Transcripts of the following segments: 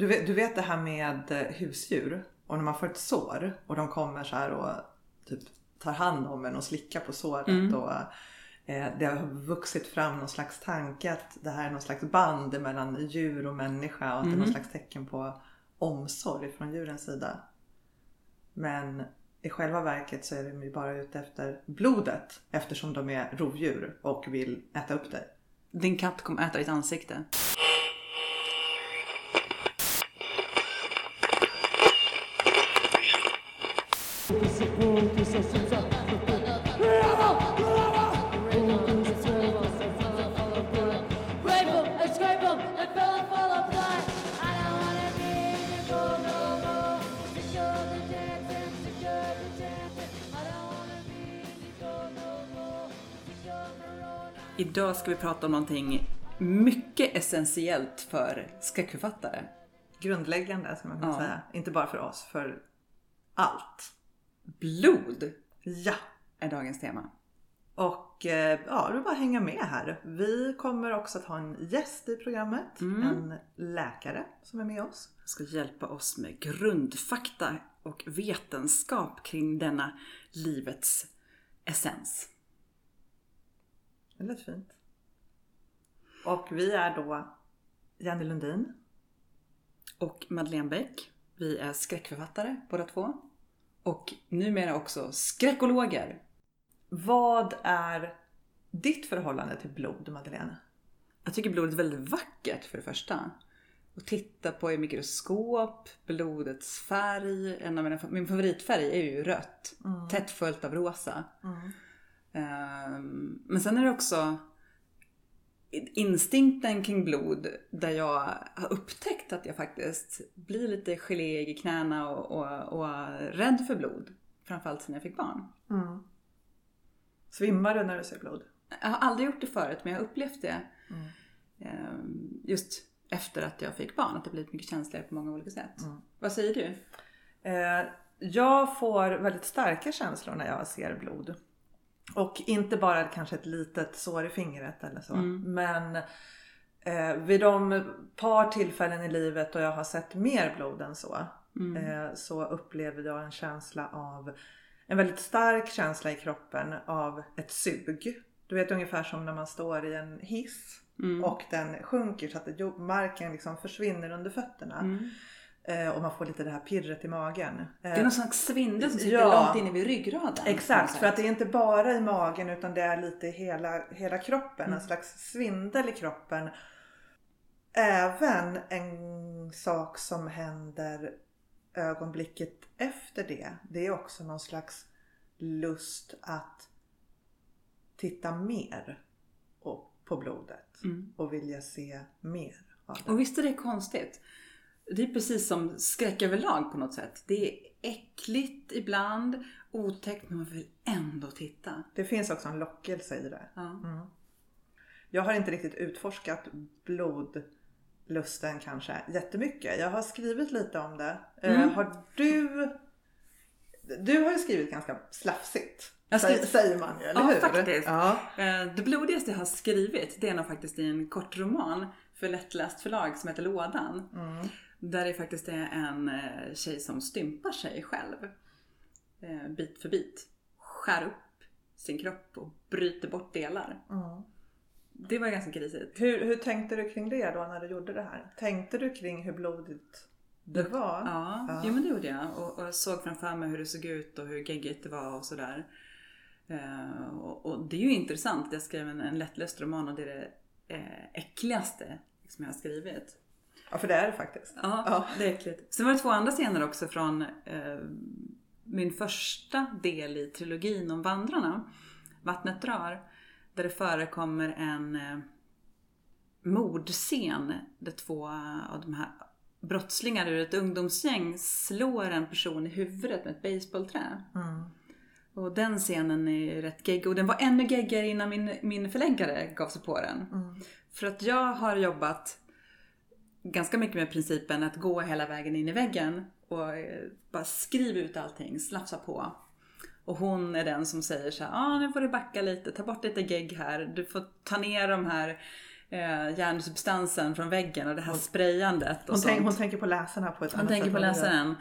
Du vet, du vet det här med eh, husdjur och när man får ett sår och de kommer så här och typ tar hand om en och slickar på såret Mm. och eh, det har vuxit fram någon slags tanke att det här är någon slags band mellan djur och människa och att det är någon Mm. slags tecken på omsorg från djurens sida. Men i själva verket så är de ju bara ute efter blodet eftersom de är rovdjur och vill äta upp dig. Din katt kommer äta ditt ansikte. Idag ska vi prata om någonting mycket essentiellt för skräckförfattare. Grundläggande som man kan Ja. säga. Inte bara för oss, för allt. Blod Ja! är dagens tema. Och eh, ja, du bara hänga med här. Vi kommer också att ha en gäst i programmet. Mm. En läkare som är med oss. ska hjälpa oss med grundfakta och vetenskap kring denna livets essens. Det lät fint. Och vi är då Jenny Lundin. Och Madeleine Bäck. Vi är skräckförfattare båda två. Och numera också skräckologer. Vad är ditt förhållande till blod, Madeleine? Jag tycker blodet är väldigt vackert för det första. Att titta på i mikroskop, blodets färg. En av mina, min favoritfärg är ju rött. Tätt följt av rosa. Ehm, Men sen är det också instinkten kring blod där jag har upptäckt att jag faktiskt blir lite geléig i knäna och, och, och rädd för blod. Framförallt sen jag fick barn. Svimmar du när du ser blod? Jag har aldrig gjort det förut men jag har upplevt det ehm, just efter att jag fick barn. Att det blivit mycket känsligare på många olika sätt. Vad säger du? Eh, jag får väldigt starka känslor när jag ser blod. Och inte bara kanske ett litet sår i fingret eller så. Men eh, vid de par tillfällen i livet då jag har sett mer blod än så. Eh, så upplever jag en känsla av en väldigt stark känsla i kroppen av ett sug. Du vet ungefär som när man står i en hiss och den sjunker så att det, marken liksom försvinner under fötterna. Eh, och man får lite det här pirret i magen. Eh, Det är någon slags svindel som sitter Ja. långt inne vid ryggraden. Exakt, för att det är inte bara i magen utan det är lite i hela, hela kroppen. Mm. En slags svindel i kroppen. Även en sak som händer ögonblicket efter det. Det är också någon slags lust att titta mer på blodet. Mm. Och vilja se mer av det. Och visst är det konstigt? Det är precis som skräck överlag på något sätt. Det är äckligt ibland, otäckt, men man vill ändå titta. Det finns också en lockelse i det. Ja. Jag har inte riktigt utforskat blodlusten kanske jättemycket. Jag har skrivit lite om det. Eh, Mm. Har du... Du har ju skrivit ganska slafsigt. Jag skrivit- Säger man ju, eller Ja, hur? faktiskt. Ja. Eh, Det blodigaste jag har skrivit, det är nog faktiskt i en kortroman för lättläst förlag som heter Lådan. Där det faktiskt är en eh, tjej som stympar sig själv. eh, Bit för bit. Skär upp sin kropp och bryter bort delar. Det var ganska grisigt. Hur, hur tänkte du kring det då när du gjorde det här? Tänkte du kring hur blodigt det var? Ja, Ja. Jo, men det gjorde jag. Och, och jag såg framför mig hur det såg ut och hur geggigt det var och sådär. Eh, och, och det är ju intressant. Jag skrev en, en lättläst roman och det är det eh, äckligaste som jag har skrivit. Ja, för det är det faktiskt. Ja, Ja. det är äckligt. Sen var det två andra scener också från eh, min första del i trilogin om vandrarna. Vattnet drar. Där det förekommer en eh, mordscen där två av de här brottslingar ur ett ungdomsgäng slår en person i huvudet med ett basebollträ. Och den scenen är rätt geggig och den var ännu geggigare innan min, min förläggare gav sig på den. För att jag har jobbat ganska mycket med principen att gå hela vägen in i väggen och eh, bara skriva ut allting, slafsa på. Och hon är den som säger så här, ah, nu får du backa lite, ta bort lite gegg här, du får ta ner de här eh, järnsubstansen från väggen och det här sprayandet och Hon, tänk, hon tänker på läsarna på ett Hon annat tänker sätt på vad du gör. läsaren.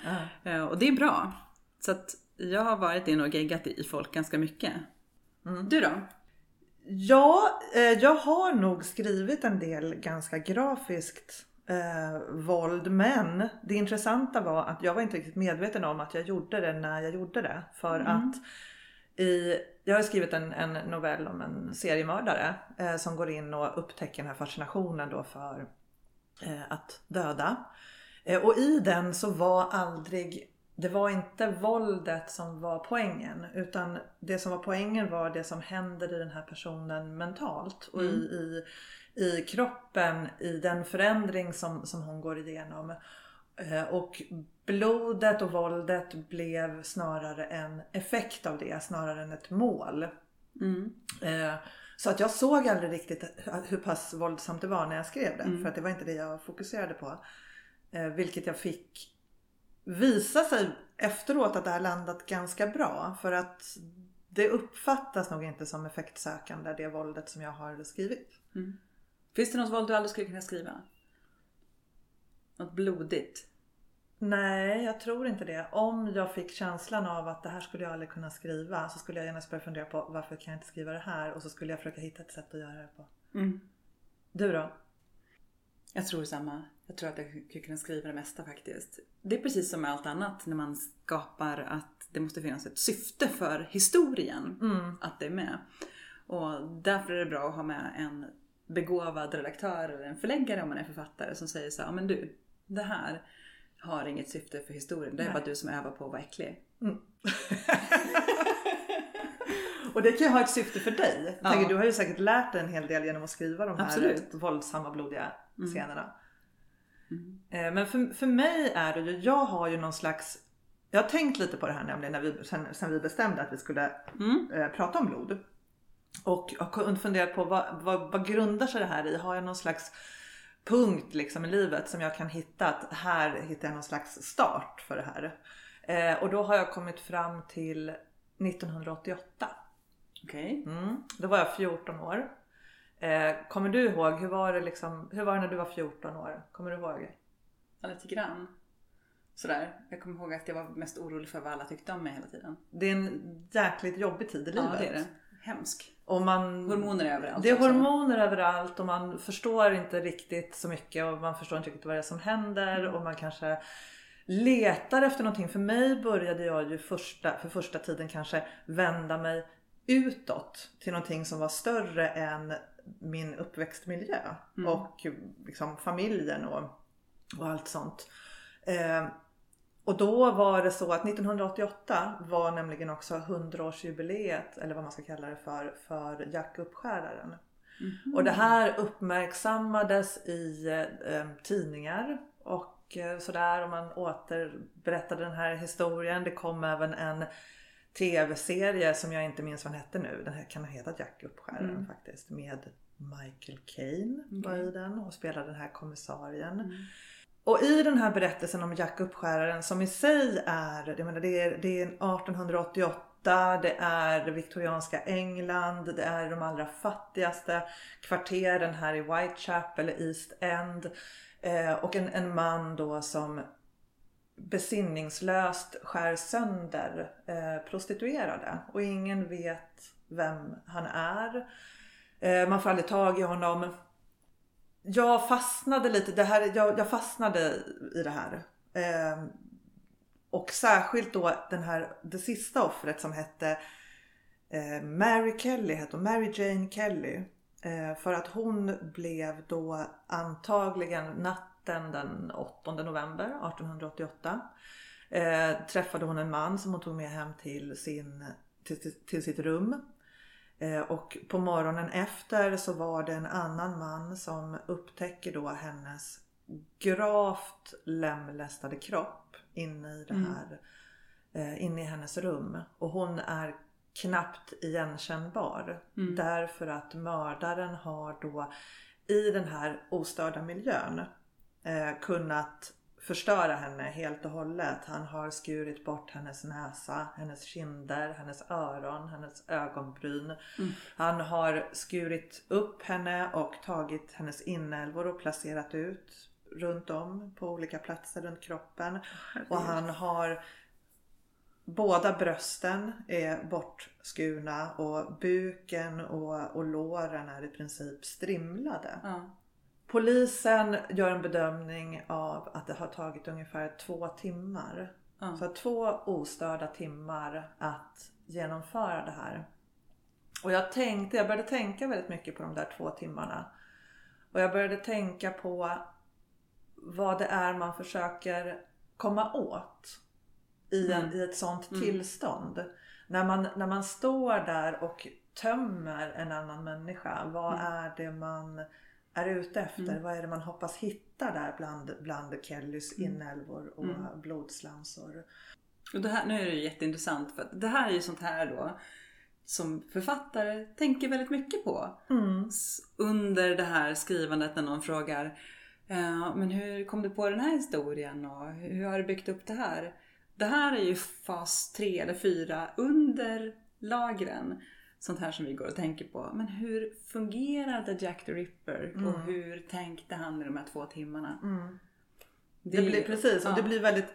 Ja. Eh, Och det är bra. Så att jag har varit inne och geggat i folk ganska mycket. Mm. Du då? Ja, eh, jag har nog skrivit en del ganska grafiskt eh, våld men det intressanta var att jag var inte riktigt medveten om att jag gjorde det när jag gjorde det. För att i, jag har skrivit en, en novell om en seriemördare eh, som går in och upptäcker den här fascinationen då för eh, att döda. Eh, och i den så var aldrig, det var inte våldet som var poängen utan det som var poängen var det som händer i den här personen mentalt och i, i, i kroppen, i den förändring som, som hon går igenom. Eh, Och blodet och våldet blev snarare en effekt av det, snarare än ett mål. Mm. Eh, Så att jag såg aldrig riktigt hur pass våldsamt det var när jag skrev det. För att det var inte det jag fokuserade på. Eh, Vilket jag fick visa sig efteråt att det har landat ganska bra. För att det uppfattas nog inte som effektsökande det våldet som jag har skrivit. Finns det något våld du aldrig skulle kunna skriva? Något blodigt? Nej, jag tror inte det. Om jag fick känslan av att det här skulle jag aldrig kunna skriva så skulle jag genast börja fundera på varför kan jag inte skriva det här? Och så skulle jag försöka hitta ett sätt att göra det på. Mm. Du då? Jag tror samma. Jag tror att jag skulle kunna skriva det mesta faktiskt. Det är precis som med allt annat när man skapar att det måste finnas ett syfte för historien. Att det är med. Och därför är det bra att ha med en begåvad redaktör eller en förläggare om man är författare som säger så här, "Ja, men du, det här har inget syfte för historien. Det är Nej. bara du som övar på att vara äcklig. Och det kan ju ha ett syfte för dig. Ja. tänker, du har ju säkert lärt dig en hel del genom att skriva de här Absolut. våldsamma blodiga scenerna. Eh, Men för, för mig är det ju, jag har ju någon slags jag har tänkt lite på det här nämligen när vi, sen, sen vi bestämde att vi skulle eh, prata om blod. Och jag har funderat på vad, vad, vad grundar sig det här i? Har jag någon slags punkt liksom i livet som jag kan hitta att här hittar jag någon slags start för det här. Eh, och då har jag kommit fram till 1988. Okej. Mm. Då var jag 14 år. Eh, kommer du ihåg, hur var, det liksom, hur var det när du var 14 år? Kommer du ihåg? Ja, lite grann. Sådär. Jag kommer ihåg att jag var mest orolig för vad alla tyckte om mig hela tiden. Det är en jäkligt jobbig tid i livet. Ja, det är det. Hemsk. Och man, Hormoner överallt Det är också. hormoner överallt och man förstår inte riktigt så mycket och man förstår inte riktigt vad det är som händer Mm. och man kanske letar efter någonting. För mig började jag ju första, för första tiden kanske vända mig utåt till någonting som var större än min uppväxtmiljö Mm. och liksom familjen och, och allt sånt. Eh, och då var det så att 1988 var nämligen också 100-årsjubileet eller vad man ska kalla det för, för Jack Uppskäraren. Och det här uppmärksammades i eh, tidningar och eh, sådär och man återberättade den här historien. Det kom även en tv-serie som jag inte minns vad den hette nu. Den här kan heta Jack Uppskäraren faktiskt. Med Michael Caine var i den och spelade den här kommissarien. Och i den här berättelsen om Jack Uppskäraren som i sig är, jag menar det är, det är 1888, det är det viktorianska England, det är de allra fattigaste kvarteren här i Whitechapel, East End. Eh, och en, en man då som besinningslöst skär sönder eh, prostituerade och ingen vet vem han är. Eh, man får aldrig tag i honom. Jag fastnade lite, det här, jag, jag fastnade i det här. Eh, och särskilt då den här, det sista offret som hette eh, Mary Kelly, hette Mary Jane Kelly. Eh, för att hon blev då antagligen natten den 8 november 1888. Eh, träffade hon en man som hon tog med hem till, sin, till, till, till sitt rum. Eh, och på morgonen efter så var det en annan man som upptäcker då hennes gravt lemlästade kropp inne i det här, eh, inne i hennes rum. Och hon är knappt igenkännbar. Därför att mördaren har då i den här ostörda miljön eh, kunnat förstöra henne helt och hållet. Han har skurit bort hennes näsa, hennes kinder, hennes öron, hennes ögonbryn. Han har skurit upp henne och tagit hennes inälvor och placerat ut runt om på olika platser runt kroppen. Och han har Båda brösten är bortskurna och buken och, och låren är i princip strimlade. Ja. Polisen gör en bedömning av att det har tagit ungefär två timmar. Ja. Så två ostörda timmar att genomföra det här. Och jag tänkte, jag började tänka väldigt mycket på de där två timmarna. Och jag började tänka på vad det är man försöker komma åt i, en, i ett sånt tillstånd. När man, när man står där och tömmer en annan människa. Vad är det man är ute efter? Vad är det man hoppas hitta där bland, bland Kellys inälvor och blodslamsor? Och det här, nu är det jätteintressant för det här är ju sånt här då som författare tänker väldigt mycket på. S- Under det här skrivandet när någon frågar "Ja, men hur kom du på den här historien och hur har du byggt upp det här? Det här är ju fas 3 eller 4 under lagren. Sånt här som vi går och tänker på. Men hur fungerade Jack the Ripper och hur tänkte han i de här två timmarna? Det är blir precis, och ja. det blir väldigt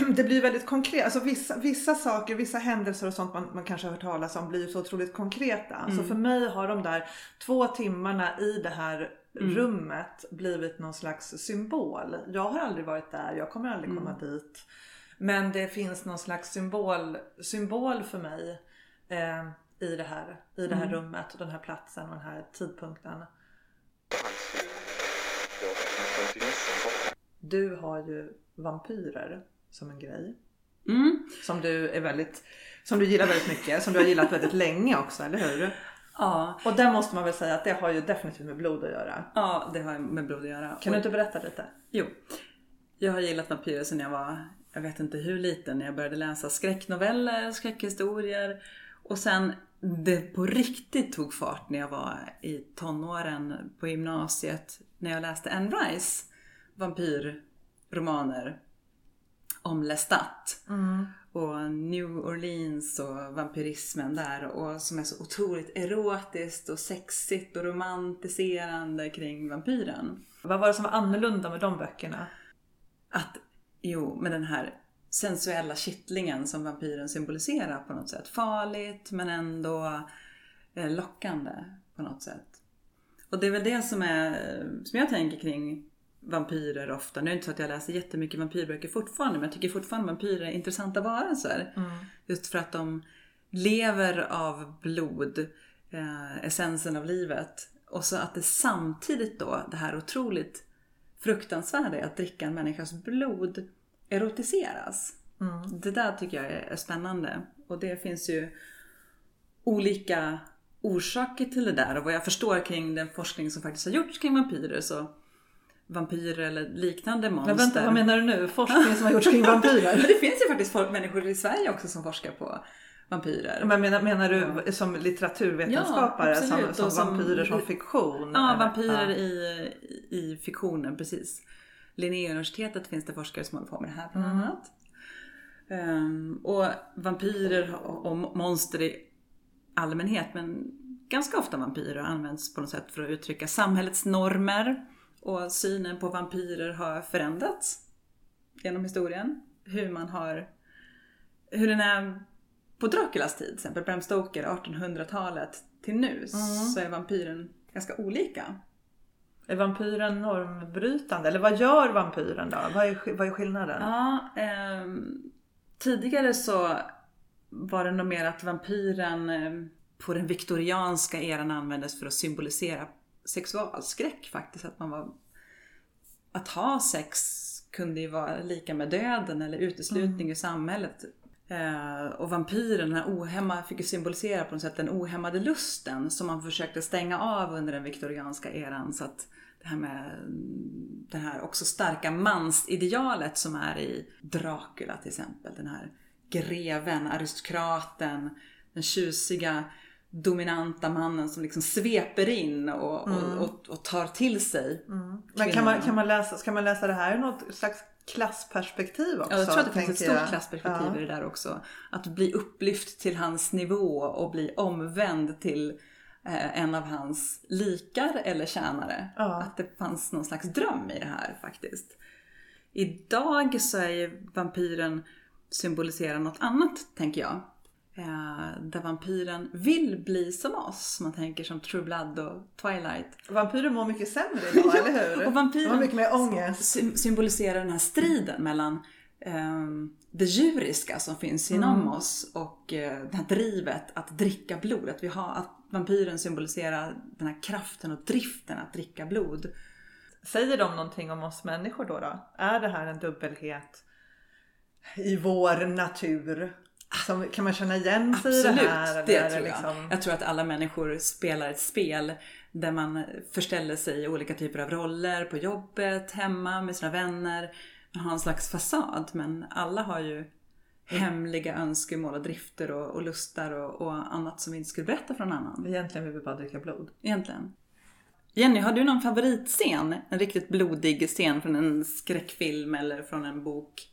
det blir väldigt konkret. Alltså vissa, vissa saker, vissa händelser och sånt man, man kanske har hört talas om blir så otroligt konkreta. Så för mig har de där två timmarna i det här rummet blivit någon slags symbol. Jag har aldrig varit där, jag kommer aldrig komma dit. Men det finns någon slags symbol, symbol för mig eh, i det här, i det här rummet och den här platsen och den här tidpunkten. Du har ju vampyrer som en grej. Mm. Som du är väldigt, som du gillar väldigt mycket, som du har gillat väldigt länge också, eller hur? Ja, Och där måste man väl säga att det har ju definitivt med blod att göra. ja, det har med blod att göra. Kan du inte berätta lite? Jo. Jag har gillat vampyrer sedan jag var, jag vet inte hur liten, när jag började läsa skräcknoveller, skräckhistorier. Och sen det på riktigt tog fart när jag var i tonåren på gymnasiet. När jag läste Anne Rice vampyrromaner om Lestat. Och New Orleans och vampyrismen där och som är så otroligt erotiskt och sexigt och romantiserande kring vampyren. Vad var det som var annorlunda med de böckerna? att, jo, med den här sensuella kittlingen som vampyren symboliserar på något sätt. Farligt men ändå eh, lockande på något sätt. Och det är väl det som är, som jag tänker kring vampyrer ofta. Nu är det inte så att jag läser jättemycket vampyrböcker fortfarande men jag tycker fortfarande vampyrer är intressanta varelser. Just för att de lever av blod, eh, essensen av livet. Och så att det samtidigt då, det här otroligt fruktansvärda är att dricka en människas blod erotiseras. Det där tycker jag är spännande. Och det finns ju olika orsaker till det där. Och vad jag förstår kring den forskning som faktiskt har gjorts kring vampyrer så vampyrer eller liknande monster. Men vänta, vad menar du nu? Forskning som har gjorts kring vampyrer? det finns ju faktiskt folk, människor i Sverige också som forskar på vampyrer. Men menar, menar du som litteraturvetenskapare? Ja, som, som som- vampyrer som fiktion? Ja, vampyrer Ja. i, i fiktionen, precis. Linnéuniversitetet finns det forskare som håller på med det här bland annat. Ehm, och vampyrer och monster i allmänhet, men ganska ofta vampyrer används på något sätt för att uttrycka samhällets normer. Och synen på vampyrer har förändrats genom historien. Hur man har, hur den är på Draculas tid, till exempel Bram Stoker, 1800-talet till nu, så är vampyren ganska olika. Är vampyren normbrytande? Eller vad gör vampyren då? Vad är, vad är skillnaden? Ja, ehm, tidigare så var det nog mer att vampyren ehm, på den viktorianska eran användes för att symbolisera sexualskräck faktiskt. Att man var... Att ha sex kunde ju vara lika med döden eller uteslutning ur samhället. Eh, och vampyren, den här ohemma, fick ju symbolisera på något sätt den ohämmade lusten som man försökte stänga av under den viktorianska eran. Så att det här med mm, det här också starka mansidealet som är i Dracula till exempel. Den här greven, aristokraten, den tjusiga dominanta mannen som liksom sveper in och, och, och, och tar till sig Men kan man, kan man läsa, ska man läsa det här i något slags klassperspektiv också. Ja, jag tror att det finns ett stort jag. klassperspektiv Ja. i det där också. Att bli upplyft till hans nivå och bli omvänd till eh, en av hans likar eller tjänare. Ja. Att det fanns någon slags dröm i det här faktiskt. Idag så är ju vampyren symboliserar något annat, tänker jag. Eh, där vampyren vill bli som oss. Man tänker som True Blood och Twilight. Vampyrer mår mycket sämre idag, eller hur? Och vampyren- mycket mer ångest. Sy- symboliserar den här striden mellan det djuriska som finns inom oss och eh, det här drivet att dricka blod. Att, vi har, att vampyren symboliserar den här kraften och driften att dricka blod. Säger de någonting om oss människor då? då? Är det här en dubbelhet i vår natur? Som, kan man känna igen sig i det Absolut, här? eller det tror jag. liksom- Jag tror att alla människor spelar ett spel där man förställer sig i olika typer av roller på jobbet, hemma, med sina vänner. Har en slags fasad men alla har ju hemliga önskemål och drifter och, och lustar och, och annat som vi inte skulle berätta för någon annan. Egentligen vill vi bara dricka blod. Egentligen. Jenny, har du någon favoritscen? En riktigt blodig scen från en skräckfilm eller från en bok?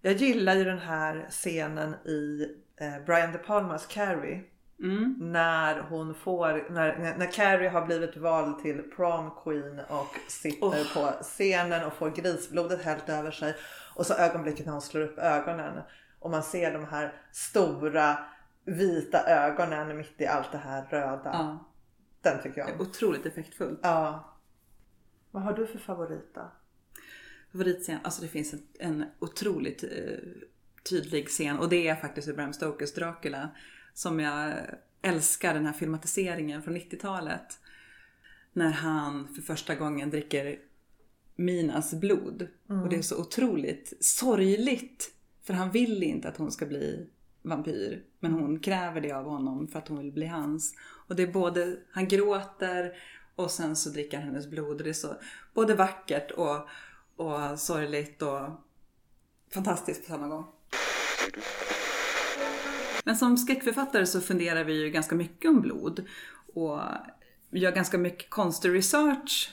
Jag gillar ju den här scenen i eh, Brian De Palmas Carrie. Mm. När hon får, när, när- Carrie har blivit vald till prom queen och sitter på scenen och får grisblodet hällt över sig. Och så ögonblicket när hon slår upp ögonen och man ser de här stora vita ögonen mitt i allt det här röda. Ja, Den tycker jag om. otroligt effektfullt. Ja. Vad har du för favorit då? favoritscen, alltså det finns en, en otroligt eh, tydlig scen och det är faktiskt ur Bram Stokers Dracula som jag älskar den här filmatiseringen från 90-talet. När han för första gången dricker Minas blod. Och det är så otroligt sorgligt för han vill inte att hon ska bli vampyr. Men hon kräver det av honom för att hon vill bli hans. Och det är både, han gråter och sen så dricker han hennes blod. Och det är så både vackert och, och sorgligt och fantastiskt på samma gång. Men som skräckförfattare så funderar vi ju ganska mycket om blod. Och gör ganska mycket konstig research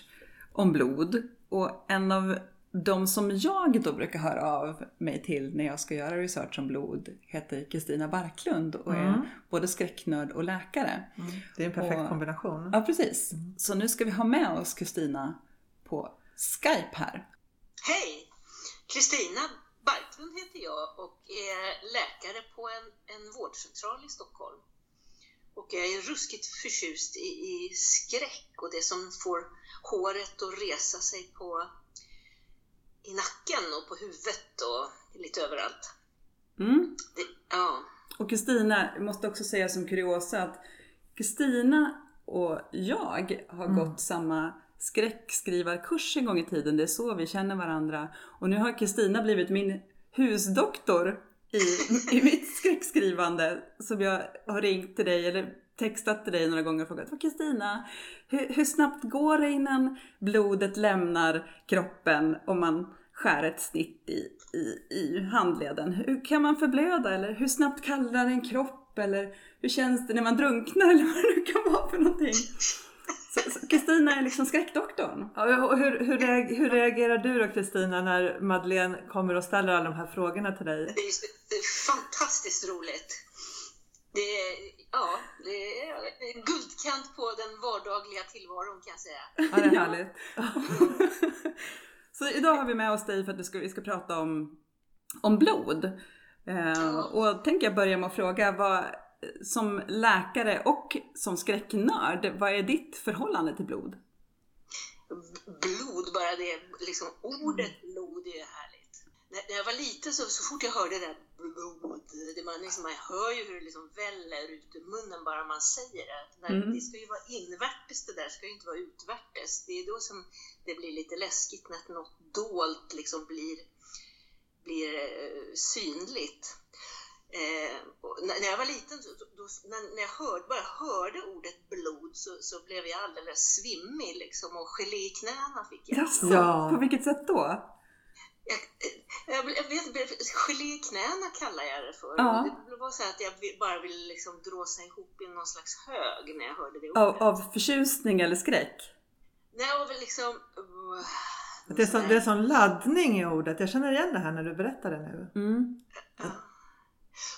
om blod. Och en av de som jag då brukar höra av mig till när jag ska göra research om blod heter Kristina Barklund och är både skräcknörd och läkare. Det är en perfekt Och- kombination. Ja, precis. Så nu ska vi ha med oss Kristina på Skype här. Hej! Kristina Barklund heter jag och är läkare på en, en vårdcentral i Stockholm. Och jag är ruskigt förtjust i, i skräck och det som får håret att resa sig på i nacken och på huvudet och lite överallt. Mm. Det, ja, Och Kristina, jag måste också säga som kuriosa att Kristina och jag har gått samma skräckskrivarkurs en gång i tiden. Det är så vi känner varandra. Och nu har Kristina blivit min husdoktor i, i mitt skräckskrivande. Som jag har ringt till dig eller textat till dig några gånger och frågat Kristina, hur, hur snabbt går det innan blodet lämnar kroppen om man skär ett snitt i, i, i handleden? Hur kan man förblöda eller hur snabbt kallnar en kropp eller hur känns det när man drunknar eller vad det nu kan vara för någonting? Kristina är liksom skräckdoktorn. Ja, och hur, hur, reag- hur reagerar du då Kristina när Madeleine kommer och ställer alla de här frågorna till dig? det är, det är fantastiskt roligt. Det är, ja, det är en guldkant på den vardagliga tillvaron kan jag säga. Ja, det är härligt. Så idag har vi med oss dig för att vi ska, vi ska prata om, om blod. Eh, och tänker jag börja med att fråga, vad, som läkare och som skräcknörd, vad är ditt förhållande till blod? blod, bara det, liksom ordet blod är ju härligt. När, när jag var liten så, så fort jag hörde det där blod, det man, liksom, man hör ju hur det liksom väller ut ur munnen bara man säger det. När, Mm. Det ska ju vara invärtes det där, ska ju inte vara utvärtes. Det är då som det blir lite läskigt när något dolt liksom blir, blir eh, synligt. Eh, när, jag var liten, så, då, när, när jag hörde, bara hörde ordet blod så, så blev jag alldeles svimmig liksom, och gelé i knäna fick jag. Jaså, Ja. på vilket sätt då? Jag, eh, jag, jag vet inte, gelé i knäna kallar jag det för. Ja. Det var så att jag bara ville liksom dråsa ihop i någon slags hög när jag hörde det Av, ordet. av förtjusning eller skräck? Nej, väl liksom... uh, Det är, sån, det är sån laddning i ordet. Jag känner igen det här när du berättar det nu. Mm.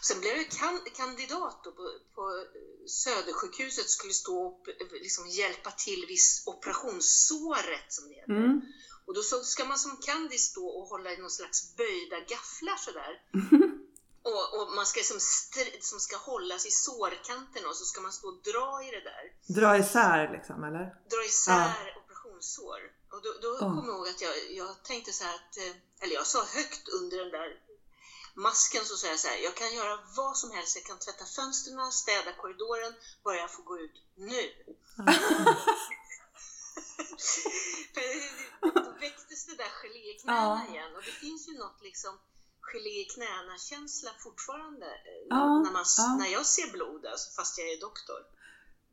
Sen blev jag kan, kandidat på, på Södersjukhuset skulle stå och liksom hjälpa till vid operationssåret som det heter. Mm. Och då så ska man som kandis stå och hålla i någon slags böjda gafflar sådär. och, och man ska liksom som ska hållas i sårkanten och så ska man stå och dra i det där. Dra isär liksom, eller? Dra isär operationssår. Och då, då Ja. kommer jag ihåg att jag, jag tänkte så här att, eh, eller jag sa högt under den där masken så sa jag så här, jag kan göra vad som helst. Jag kan tvätta fönstren, städa korridoren, bara jag får gå ut nu. Då väcktes det där gelé i knäna Ja. igen och det finns ju något liksom gelé i knäna-känsla fortfarande eh, Ja, när, man, ja. när jag ser blod, alltså, fast jag är doktor.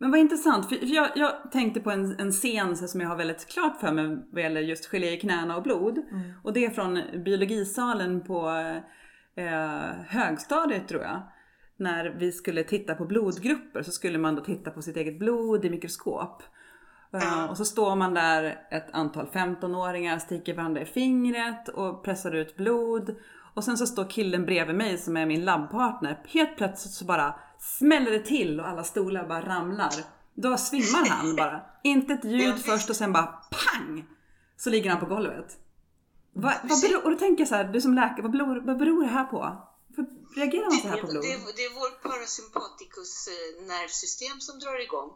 Men vad intressant, för jag, jag tänkte på en, en scen som jag har väldigt klart för mig vad gäller just gelé i knäna och blod. Och det är från biologisalen på eh, högstadiet tror jag. När vi skulle titta på blodgrupper så skulle man då titta på sitt eget blod i mikroskop. Eh, och så står man där ett antal 15-åringar, sticker varandra i fingret och pressar ut blod. Och sen så står killen bredvid mig som är min labbpartner. Helt plötsligt så bara smäller det till och alla stolar bara ramlar. Då svimmar han bara. Inte ett ljud först och sen bara pang! Så ligger han på golvet. Vad, vad beror, och då tänker jag så här, du som läkare, vad beror, vad beror det här på? Reagerar man så här på Det, blod? det, det är vår parasympaticus eh, nervsystem som drar igång.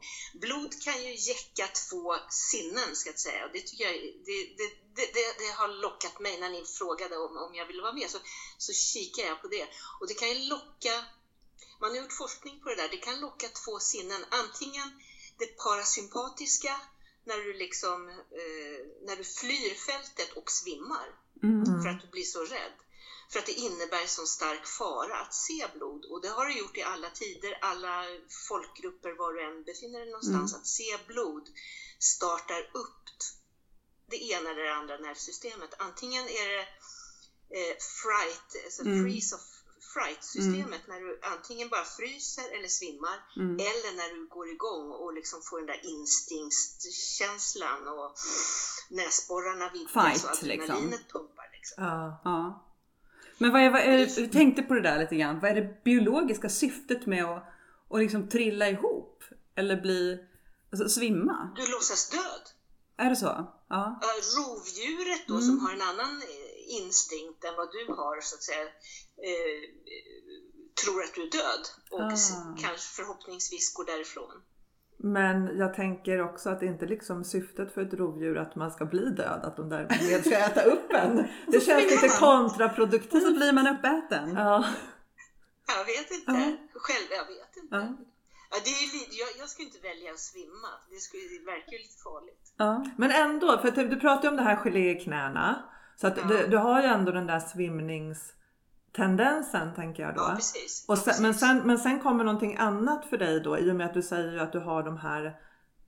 Blod kan ju jäcka två sinnen, ska jag säga. Och det, tycker jag, det, det, det, det, det har lockat mig när ni frågade om, om jag ville vara med. Så, så kikar jag på det. Och det kan ju locka, man har gjort forskning på det där, det kan locka två sinnen. Antingen det parasympatiska, när du, liksom, eh, när du flyr fältet och svimmar Mm. för att du blir så rädd. För att det innebär så stark fara att se blod. Och det har det gjort i alla tider, alla folkgrupper, var du än befinner dig någonstans. Att se blod startar upp det ena eller det andra nervsystemet. Antingen är det eh, fright, alltså Mm. freeze of fright-systemet, när du antingen bara fryser eller svimmar, Mm. eller när du går igång och liksom får den där instinktskänslan och näsborrarna Fight, och adrenalinet pumpar. Liksom. Ja. Ja. Men vad är, vad är jag tänkte på det där lite grann. Vad är det biologiska syftet med att, att liksom trilla ihop? Eller bli, alltså svimma? Du låtsas död. Är det så? Ja. Rovdjuret då som har en annan instinkt än vad du har så att säga eh, tror att du är död och Ah. kanske förhoppningsvis går därifrån. Men jag tänker också att det inte liksom syftet för ett rovdjur att man ska bli död, att de därmed ska äta upp en. Det känns lite Och så kontraproduktivt. blir man uppäten. Ja. Jag vet inte. Ja. Själv, jag vet inte. Ja. Ja, det är, jag, jag ska inte välja att svimma. Det, skulle, det verkar ju lite farligt. Ja. Men ändå, för du pratar ju om det här gelé i knäna. Så att Ja. du, du har ju ändå den där svimningstendensen tänker jag då. Ja, precis. Och Ja, sen, men, precis. sen, men sen kommer någonting annat för dig då i och med att du säger ju att du har de här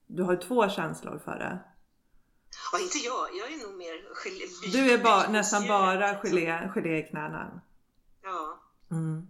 Du har ju två känslor för det. Ja, inte jag. Jag är nog mer gelé. Du är bara, bytesdjur. nästan bara gelé, gelé i knäna. Ja. Mm.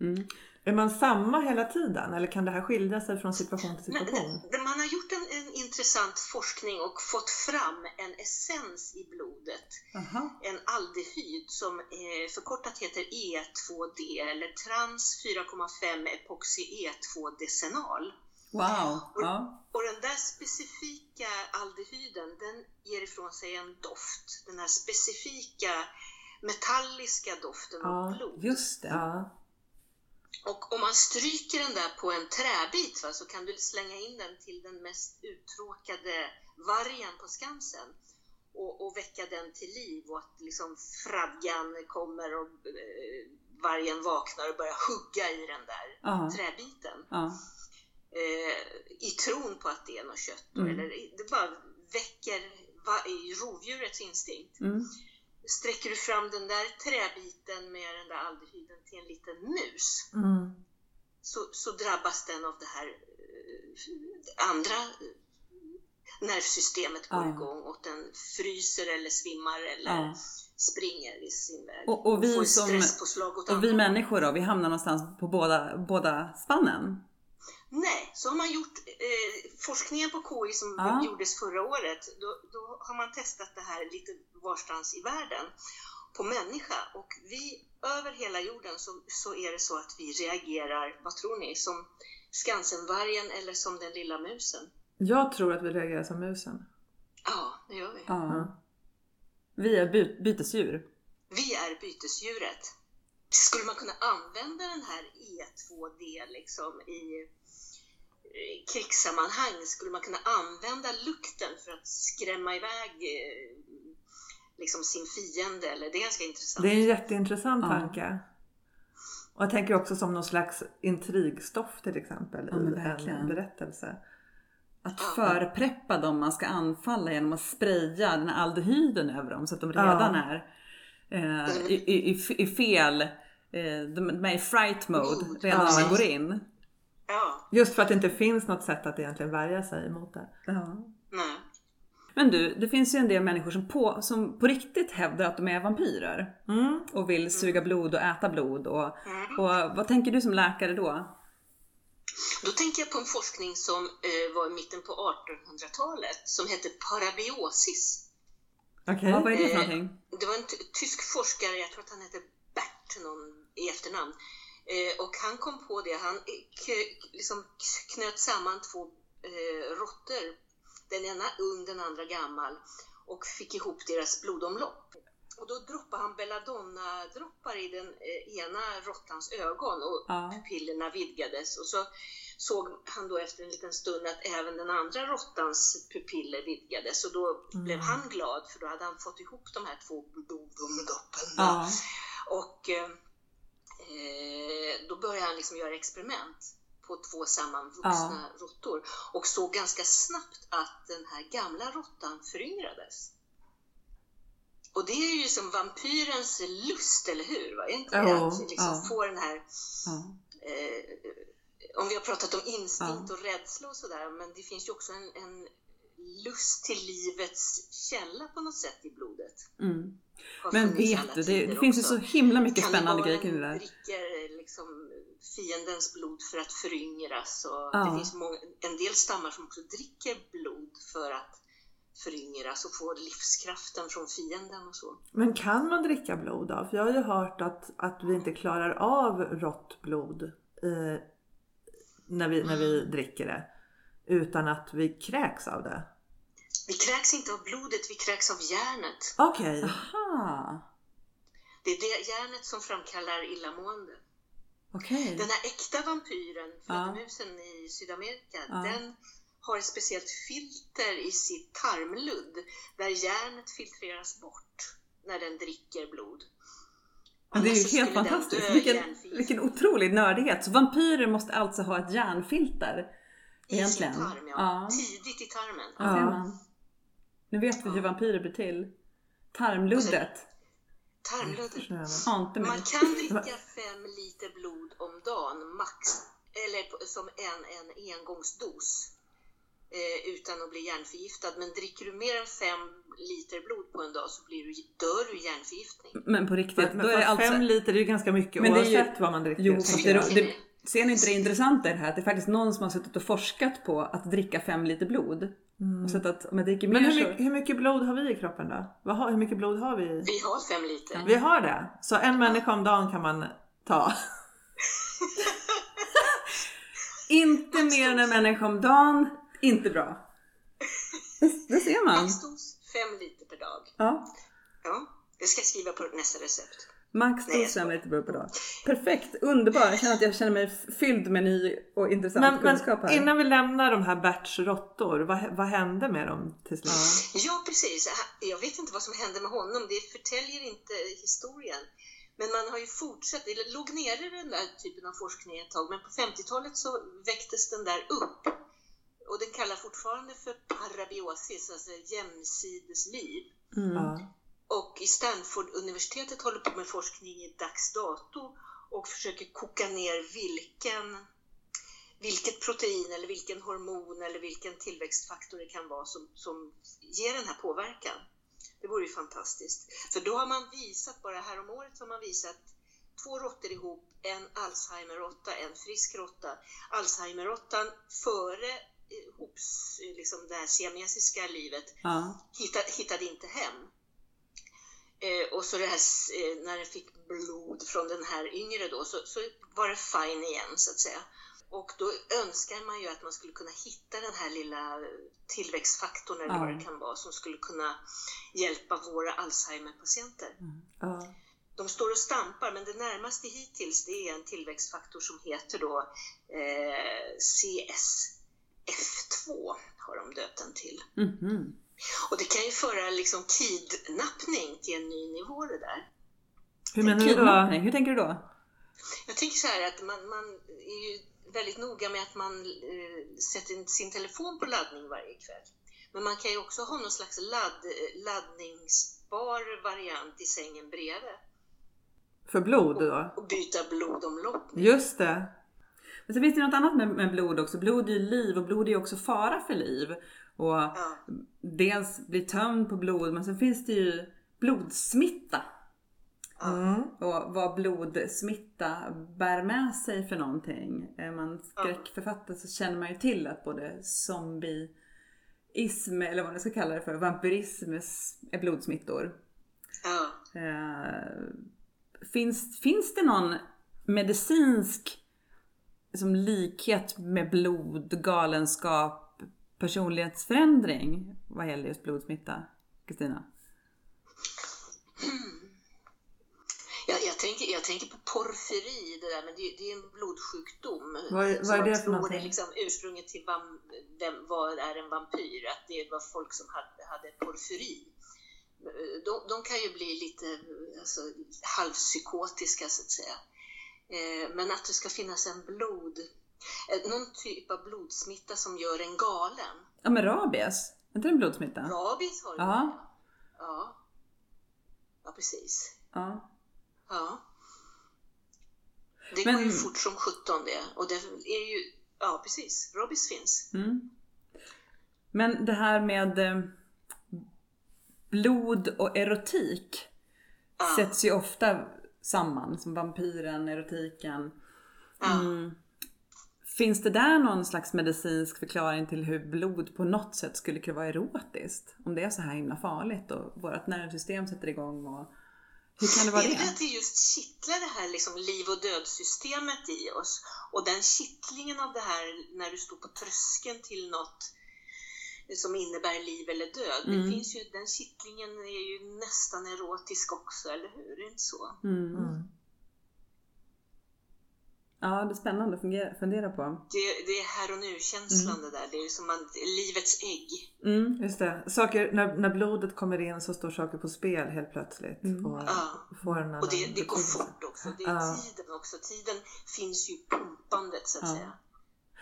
Mm. Är man samma hela tiden eller kan det här skilja sig från situation till Men, situation? man har gjort en, en intressant forskning och fått fram en essens i blodet. Aha. En aldehyd som eh, förkortat heter E2D eller trans 4,5 epoxy E2-decenal. Wow. Ja. Och den där specifika aldehyden den ger ifrån sig en doft. Den här specifika metalliska doften Ja, av blod. Just det. Ja. Och om man stryker den där på en träbit va, så kan du slänga in den till den mest uttråkade vargen på Skansen och, och väcka den till liv och att liksom fradgan kommer och eh, vargen vaknar och börjar hugga i den där Ja. träbiten. Ja. Eh, I tron på att det är något kött. Mm. Eller det bara väcker va- rovdjurets instinkt. Mm. Sträcker du fram den där träbiten med den där aldehyden till en liten mus Mm. så, så drabbas den av det här eh, andra eh, nervsystemet går Ja. igång och den fryser eller svimmar eller Ja. springer i sin väg. Och- och vi som- Och vi människor då, vi hamnar någonstans på båda, båda spannen. Nej, så har man gjort eh, forskningen på KI som Ja. gjordes förra året. Då, då har man testat det här lite varstans i världen på människa och vi över hela jorden så, så är det så att vi reagerar, vad tror ni, som Skansenvargen eller som den lilla musen? Jag tror att vi reagerar som musen. Ja, det gör vi. Ja. Vi är by- bytesdjur. Vi är bytesdjuret. Skulle man kunna använda den här E2D liksom i krigssammanhang? Skulle man kunna använda lukten för att skrämma iväg eh, liksom sin fiende? Eller? Det är ganska intressant. Det är en jätteintressant Ja. tanke. Och jag tänker också som någon slags intrigstoff till exempel Ja, i verkligen. en berättelse. Att förpreppa dem man ska anfalla genom att spraya den här aldehyden över dem så att de redan är eh, i, i, i- i fel, eh, de de är i fright mode Mod. redan när man Ja. går in. Ja, Just för att det inte finns något sätt att egentligen värja sig mot det. nej. Men du, det finns ju en del människor som på, som på riktigt hävdar att de är vampyrer. Mm. Och vill suga blod och äta blod. Och, Mm. och vad tänker du som läkare då? Då tänker jag på en forskning som eh, var i mitten på 1800-talet som hette parabiosis. Okej. Ja, vad är det för Eh, någonting? Det var en ty- tysk forskare, jag tror att han hette Bert någon, i efternamn. Eh, och han kom på det, han liksom knöt samman två eh, råttor. Den ena ung, den andra gammal. Och fick ihop deras blodomlopp. Och då droppade han belladonna-droppar i den eh, ena råttans ögon och Ja. pupillerna vidgades. Och så såg han då efter en liten stund att även den andra råttans pupiller vidgades. Och då blev han glad för då hade han fått ihop de här två blodomloppen. Ja. Och eh, då började han liksom göra experiment på två sammanvuxna råttor och såg ganska snabbt att den här gamla råttan föryngrades. Och det är ju som vampyrens lust, eller hur? Va? Inte? Ja, att liksom ja. få den här Ja. eh, om vi har pratat om instinkt och rädsla och sådär, men det finns ju också en, en lust till livets källa på något sätt i blodet. Mm. Men vet du, det, det finns ju så himla mycket spännande grejer kring det där. dricker liksom fiendens blod för att föryngras och Ja. det finns många, en del stammar som också dricker blod för att föryngras och få livskraften från fienden och så. Men kan man dricka blod då? För jag har ju hört att, att vi inte klarar av rått blod eh, när, vi, när vi dricker det. Utan att vi kräks av det. Vi kräks inte av blodet, vi kräks av järnet. Okej. Aha, Det är det järnet som framkallar illamående. okej. Den här äkta vampyren, Ja. fladdermusen i Sydamerika, Ja. den har ett speciellt filter i sitt tarmludd där järnet filtreras bort när den dricker blod. Men det är ju helt fantastiskt. Vilken, vilken otrolig nördighet. Så vampyrer måste alltså ha ett järnfilter? i egentligen. sin tarm. Ja. Ja. Tidigt i tarmen. Nu vet vi hur vampyrer blir till. Tarmluddet. Tarmluddet. Man kan dricka fem liter blod om dagen, max, eller som en, en engångsdos. Eh, utan att bli hjärnförgiftad. Men dricker du mer än fem liter blod på en dag så blir du, dör du i hjärnförgiftning. Men på riktigt, Men, då är det alltså... fem liter är ju ganska mycket Men det är ju- oavsett vad man dricker. Jo, fast det, det, ser ni inte det intressanta i det här? Att det är faktiskt någon som har suttit och forskat på att dricka fem liter blod. Och sett att jag dricker mer Men hur så... mycket, hur mycket blod har vi i kroppen då? Vad har, hur mycket blod har vi? Vi har fem liter. Vi har det. Så en människa om dagen kan man ta. Inte mer än en människa om dagen. Inte bra. Det, det ser man. Maxdos fem liter per dag. Ja. Ja, det ska jag skriva på nästa recept. Max liter blod per dag. Perfekt, underbart. Jag känner att jag känner mig fylld med ny och intressant Men, kunskap men här. innan vi lämnar de här Berts råttor, vad, vad hände med dem till slut? Ja, precis. Jag vet inte vad som hände med honom. Det förtäljer inte historien. Men man har ju fortsatt. Det låg nere den där typen av forskning ett tag, men på 50-talet så väcktes den där upp. Och den kallas fortfarande för parabiosis, alltså jämsidesliv. Mm. Och i Stanford-universitetet håller på med forskning i dags dato och försöker koka ner vilken, vilket protein eller vilken hormon eller vilken tillväxtfaktor det kan vara som, som ger den här påverkan. Det vore ju fantastiskt. För då har man visat, bara här om året har man visat två råttor ihop, en Alzheimer-råtta, en frisk råtta. Alzheimer-råttan före eh, hops, eh, liksom det här siamesiska livet Ja. hittade, hittade inte hem. Eh, och så det här, eh, när den fick blod från den här yngre då, så, så var det fine igen så att säga. Och då önskar man ju att man skulle kunna hitta den här lilla tillväxtfaktorn eller Ja. vad det kan vara som skulle kunna hjälpa våra Alzheimer-patienter. Ja. De står och stampar, men det närmaste hittills det är en tillväxtfaktor som heter då eh, CSF2 har de döpt den till. Mhm. Och det kan ju föra liksom kidnappning till en ny nivå det där. Hur menar du då? Hur tänker du då? Jag tänker så här att man, man är ju väldigt noga med att man eh, sätter sin telefon på laddning varje kväll. Men man kan ju också ha någon slags ladd, laddningsbar variant i sängen bredvid För blod då? och byta blodomlopp. Just det. Men så finns det något annat med, med blod också. Blod är ju liv och blod är ju också fara för liv. Och Ja, dels blir tömd på blod men sen finns det ju blodsmitta. Mm. Och vad blodsmitta bär med sig för någonting. Är man skräckförfattare så känner man ju till att både zombieism eller vad man ska kalla det för, vampyrism är blodsmittor. ja. Eh, finns, finns det någon medicinsk som likhet med blod, galenskap, personlighetsförändring vad gäller just blodsmitta? Kristina? Jag, jag, tänker, jag tänker på porfyri, det där, men det, det är en blodsjukdom. Vad är- vad det för någonting? är liksom ursprunget till vam, vem, vad är en vampyr, att det var folk som hade, hade porfyri. De, de kan ju bli lite alltså, halvpsykotiska så att säga. Eh, Men att det ska finnas en blod, någon typ av blodsmitta som gör en galen. Ja men rabies, är inte det en blodsmitta? Rabies har du Ja. ja. Ja, precis. Ja. Ja. Det Men- går ju fort som 17 det. Och det är ju, ja precis, Robis finns. Mm. Men det här med eh, blod och erotik Ja. sätts ju ofta samman som vampyren, erotiken. Ja. Finns det där någon slags medicinsk förklaring till hur blod på något sätt skulle kunna vara erotiskt? Om det är så här himla farligt och vårt nervsystem sätter igång och hur kan det vara Är det det? att det just kittlar det här liksom liv och dödssystemet i oss? Och den kittlingen av det här när du står på tröskeln till något som innebär liv eller död. Mm. Det finns ju, den kittlingen är ju nästan erotisk också, eller hur? Är det inte så? Mm. Mm. Ja, det är spännande att fungera, fundera på. Det, det är här och nu-känslan det där. Det är som man, livets ägg. Mm. Just det. Saker, när, när blodet kommer in så står saker på spel helt plötsligt. Mm. Och Ja. får en Och det, det går fort också. Det är Ja. tiden också. Tiden finns ju i pumpandet så att Ja. säga.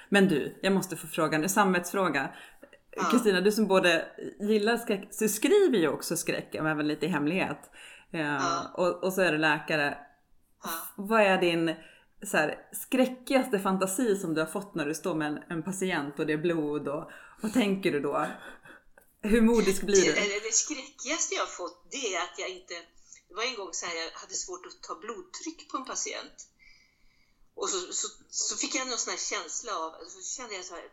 Men du, jag måste få fråga en samvetsfråga. Ja. Kristina, du som både gillar skräck, så du skriver ju också skräck, men även lite i hemlighet. Eh, Ja. och, och så är du läkare. Ja. Vad är din så här, skräckigaste fantasi som du har fått när du står med en, en patient och det är blod och vad tänker du då? Hur modisk blir Det, du? eller det skräckigaste jag har fått det är att jag inte... Det var en gång så här, jag hade svårt att ta blodtryck på en patient. Och så, så, så fick jag någon sån här känsla av, så kände jag så här,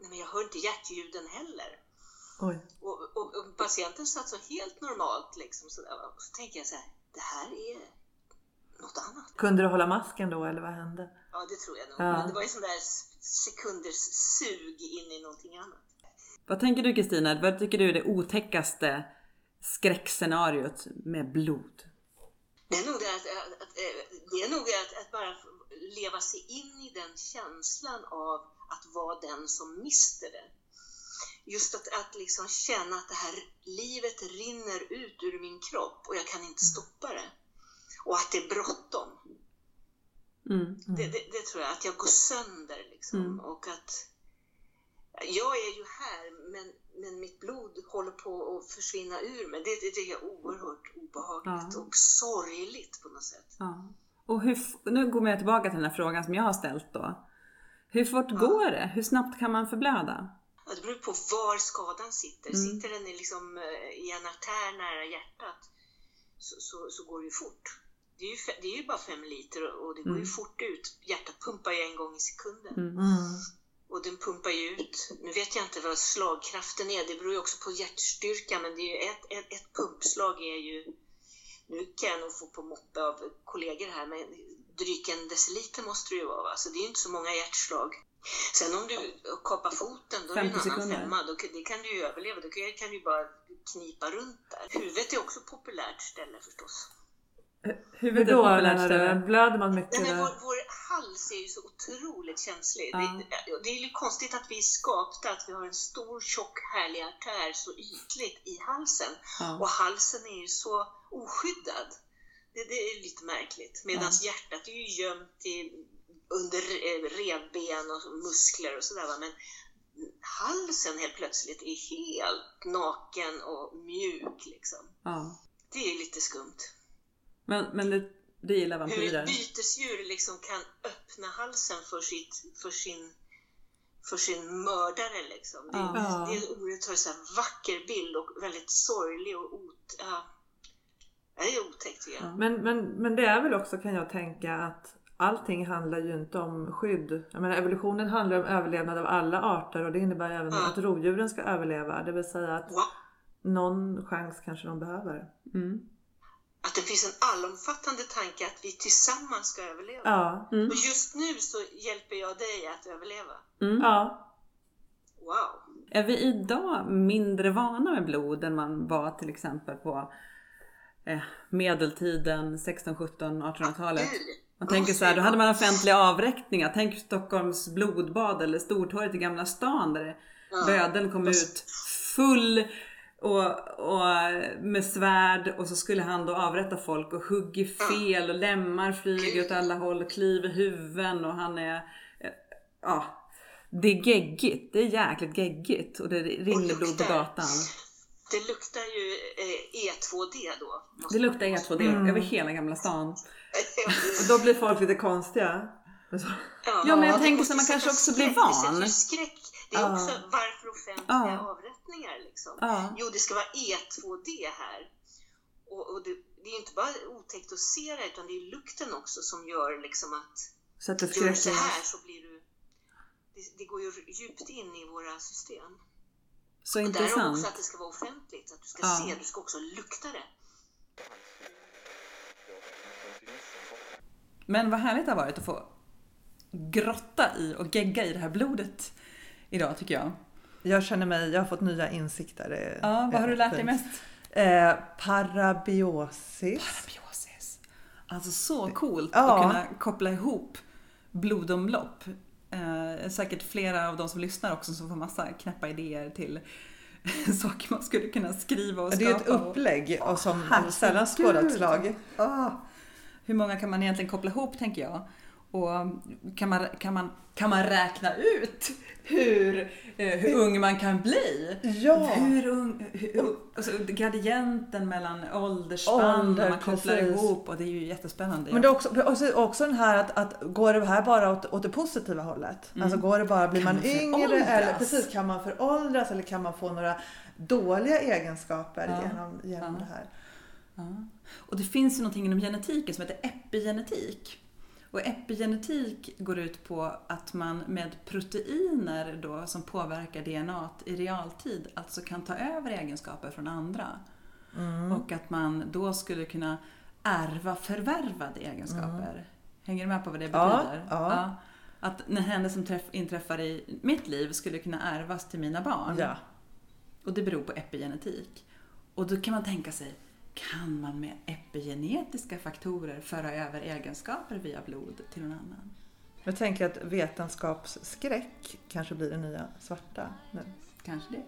nej men jag hör inte hjärtljuden heller. Och, och, och patienten satt så helt normalt liksom sådär. Och så tänkte jag så här, det här är något annat. Kunde du hålla masken då eller vad hände? Ja, det tror jag nog. Ja. Men det var ju sån där sekunders sug in i någonting annat. Vad tänker du Kristina? Vad tycker du är det otäckaste skräckscenariot med blod? Det är nog det att, att, att, eh, det är nog att, att bara leva sig in i den känslan av att vara den som mister det. Just att, att liksom känna att det här livet rinner ut ur min kropp och jag kan inte stoppa det. Och att det är bråttom. Mm. Det, det, det tror jag, att jag går sönder liksom. Mm. Och att jag är ju här men, men mitt blod håller på att försvinna ur mig. Det, det, det är oerhört obehagligt Ja. och sorgligt på något sätt. Ja. Och hur, nu går jag tillbaka till den här frågan som jag har ställt då. Hur fort går det? Hur snabbt kan man förblöda? Ja, det beror på var skadan sitter. Mm. Sitter den i, liksom, eh, i en artär nära hjärtat så, så, så går det ju fort. Det är ju, det är ju bara fem liter och det går ju fort ut. Hjärtat pumpar ju en gång i sekunden. Mm. Och den pumpar ju ut. Nu vet jag inte vad slagkraften är. Det beror ju också på hjärtstyrka. Men det är ju ett, ett, ett pumpslag är ju... Nu kan jag nog få på moppe av kollegor här. Men drygt en deciliter måste det ju vara. va? Så det är ju inte så många hjärtslag. Sen om du kapar foten, då är det en 50 annan femma. Då, det kan du ju överleva. Då kan, kan du ju bara knipa runt där. Huvudet är också ett populärt ställe förstås. Hur Huvudet är då? du? Blöder man mycket Nej, men vår, vår hals är ju så otroligt känslig. Ja. Det, det är ju konstigt att vi är skapta, att vi har en stor, tjock, härlig artär så ytligt i halsen. Ja. Och halsen är ju så oskyddad. Det, det är lite märkligt. Medan hjärtat är ju gömt i, under eh, revben och muskler och sådär. Men halsen helt plötsligt är helt naken och mjuk liksom. Ja. Det är lite skumt. Men, men det, det gillar Hur vampyrer. ett bytesdjur liksom kan öppna halsen för, sitt, för, sin, för sin mördare. Liksom. Det, Ja. det är en oerhört vacker bild och väldigt sorglig och ot, ja, det är otäckt jag. Men, men, men det är väl också kan jag tänka att allting handlar ju inte om skydd. Jag menar, evolutionen handlar om överlevnad av alla arter och det innebär även Ja. att rovdjuren ska överleva. Det vill säga att Wow. någon chans kanske de behöver. Mm. Att det finns en allomfattande tanke att vi tillsammans ska överleva. Ja, Mm. Och just nu så hjälper jag dig att överleva. Mm. ja. Wow! Är vi idag mindre vana med blod än man var till exempel på eh, medeltiden, 16, 17, 1800-talet? Gud. Man tänker så här, då hade man offentliga avrättningar. Tänk Stockholms blodbad eller Stortorget i Gamla stan där det, bödeln kom ut full och, och med svärd och så skulle han då avrätta folk och hugger fel och lemmar flyger åt alla håll och kliver huvuden och han är... eh, Ja. Det är geggigt. Det är jäkligt geggigt och det rinner blod på gatan. Det luktar ju eh, E2D då. Det luktar man- E2D över hela Gamla stan. Och då blir folk lite konstiga. Så- Ja, men jag det tänker så man kanske också blir. Det sätter van. ju skräck. Det är Ja. också varför offentliga Ja. avrättningar liksom. Ja. Jo, det ska vara E2D här. Och, och det, det är inte bara otäckt att se det, utan det är lukten också som gör liksom att Sätter gör du så här så blir du... Det, det går ju djupt in i våra system. Så Och där intressant. också att det ska vara offentligt, att du ska se, du ska också lukta det. Men vad härligt det har varit att få grotta i och gegga i det här blodet idag tycker jag. Jag känner mig, jag har fått nya insikter. Ja, vad har du lärt dig mest? Eh, parabiosis. Parabiosis. Alltså så coolt Ja. att kunna koppla ihop blodomlopp. Eh, säkert flera av de som lyssnar också som får massa knäppa idéer till saker man skulle kunna skriva och Det är ett skapa. och- upplägg och som sällan skådat slag. Ah. Hur många kan man egentligen koppla ihop tänker jag? Och kan man, kan man, kan man räkna ut hur, eh, hur ung man kan bli? Ja. Hur ung, hur, alltså, gradienten mellan åldersspann Ålder, man kopplar precis. ihop och det är ju jättespännande. Men det är också, också, också den här att, att går det här bara åt, åt det positiva hållet? Alltså går det bara, blir Mm. Kan man, man yngre eller precis kan man föråldras eller kan man få några dåliga egenskaper Ja. genom, genom Ja. det här? Ja. Och det finns ju någonting inom genetiken som heter epigenetik. Och epigenetik går ut på att man med proteiner då som påverkar DNA i realtid alltså kan ta över egenskaper från andra. Och att man då skulle kunna ärva förvärvade egenskaper. Hänger du med på vad det Ja, betyder? ja. Att när händer som träff, inträffar i mitt liv skulle kunna ärvas till mina barn. Ja. Och det beror på epigenetik. Och då kan man tänka sig, kan man med epigenetiska faktorer föra över egenskaper via blod till någon annan? Jag tänker att vetenskapsskräck kanske blir det nya svarta nu. Kanske det.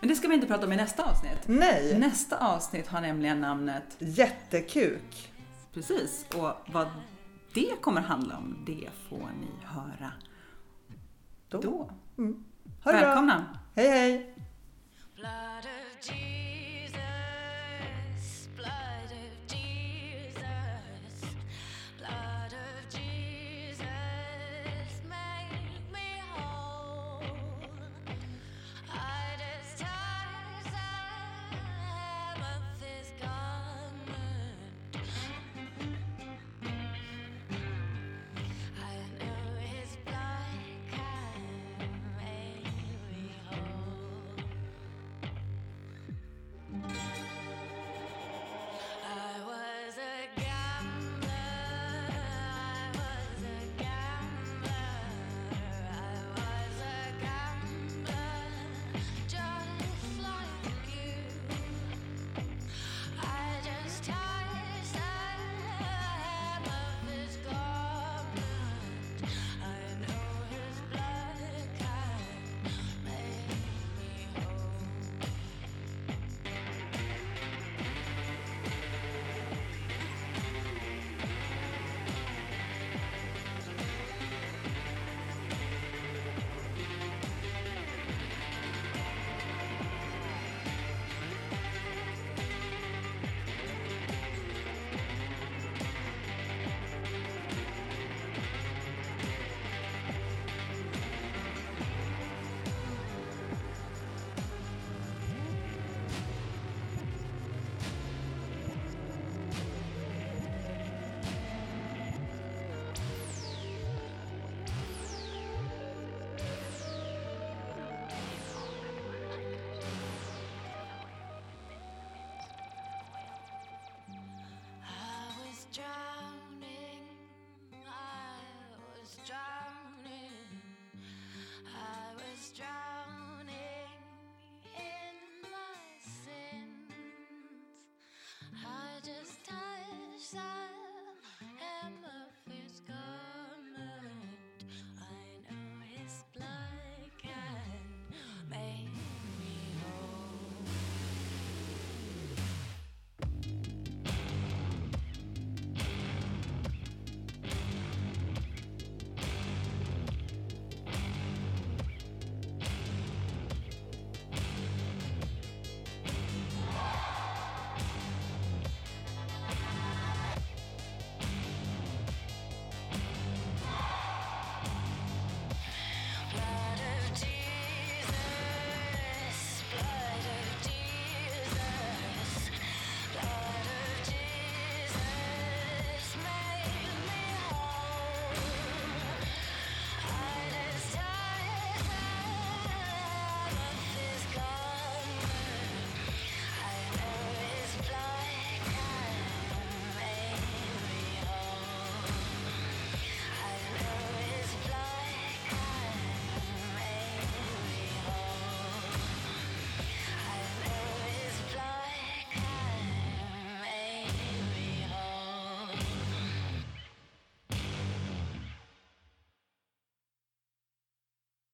Men det ska vi inte prata om i nästa avsnitt. Nej! Nästa avsnitt har nämligen namnet Jättekuk! Precis, och vad det kommer handla om, det får ni höra Då. då. Bra! Välkomna! Hej hej! Blood of Jesus.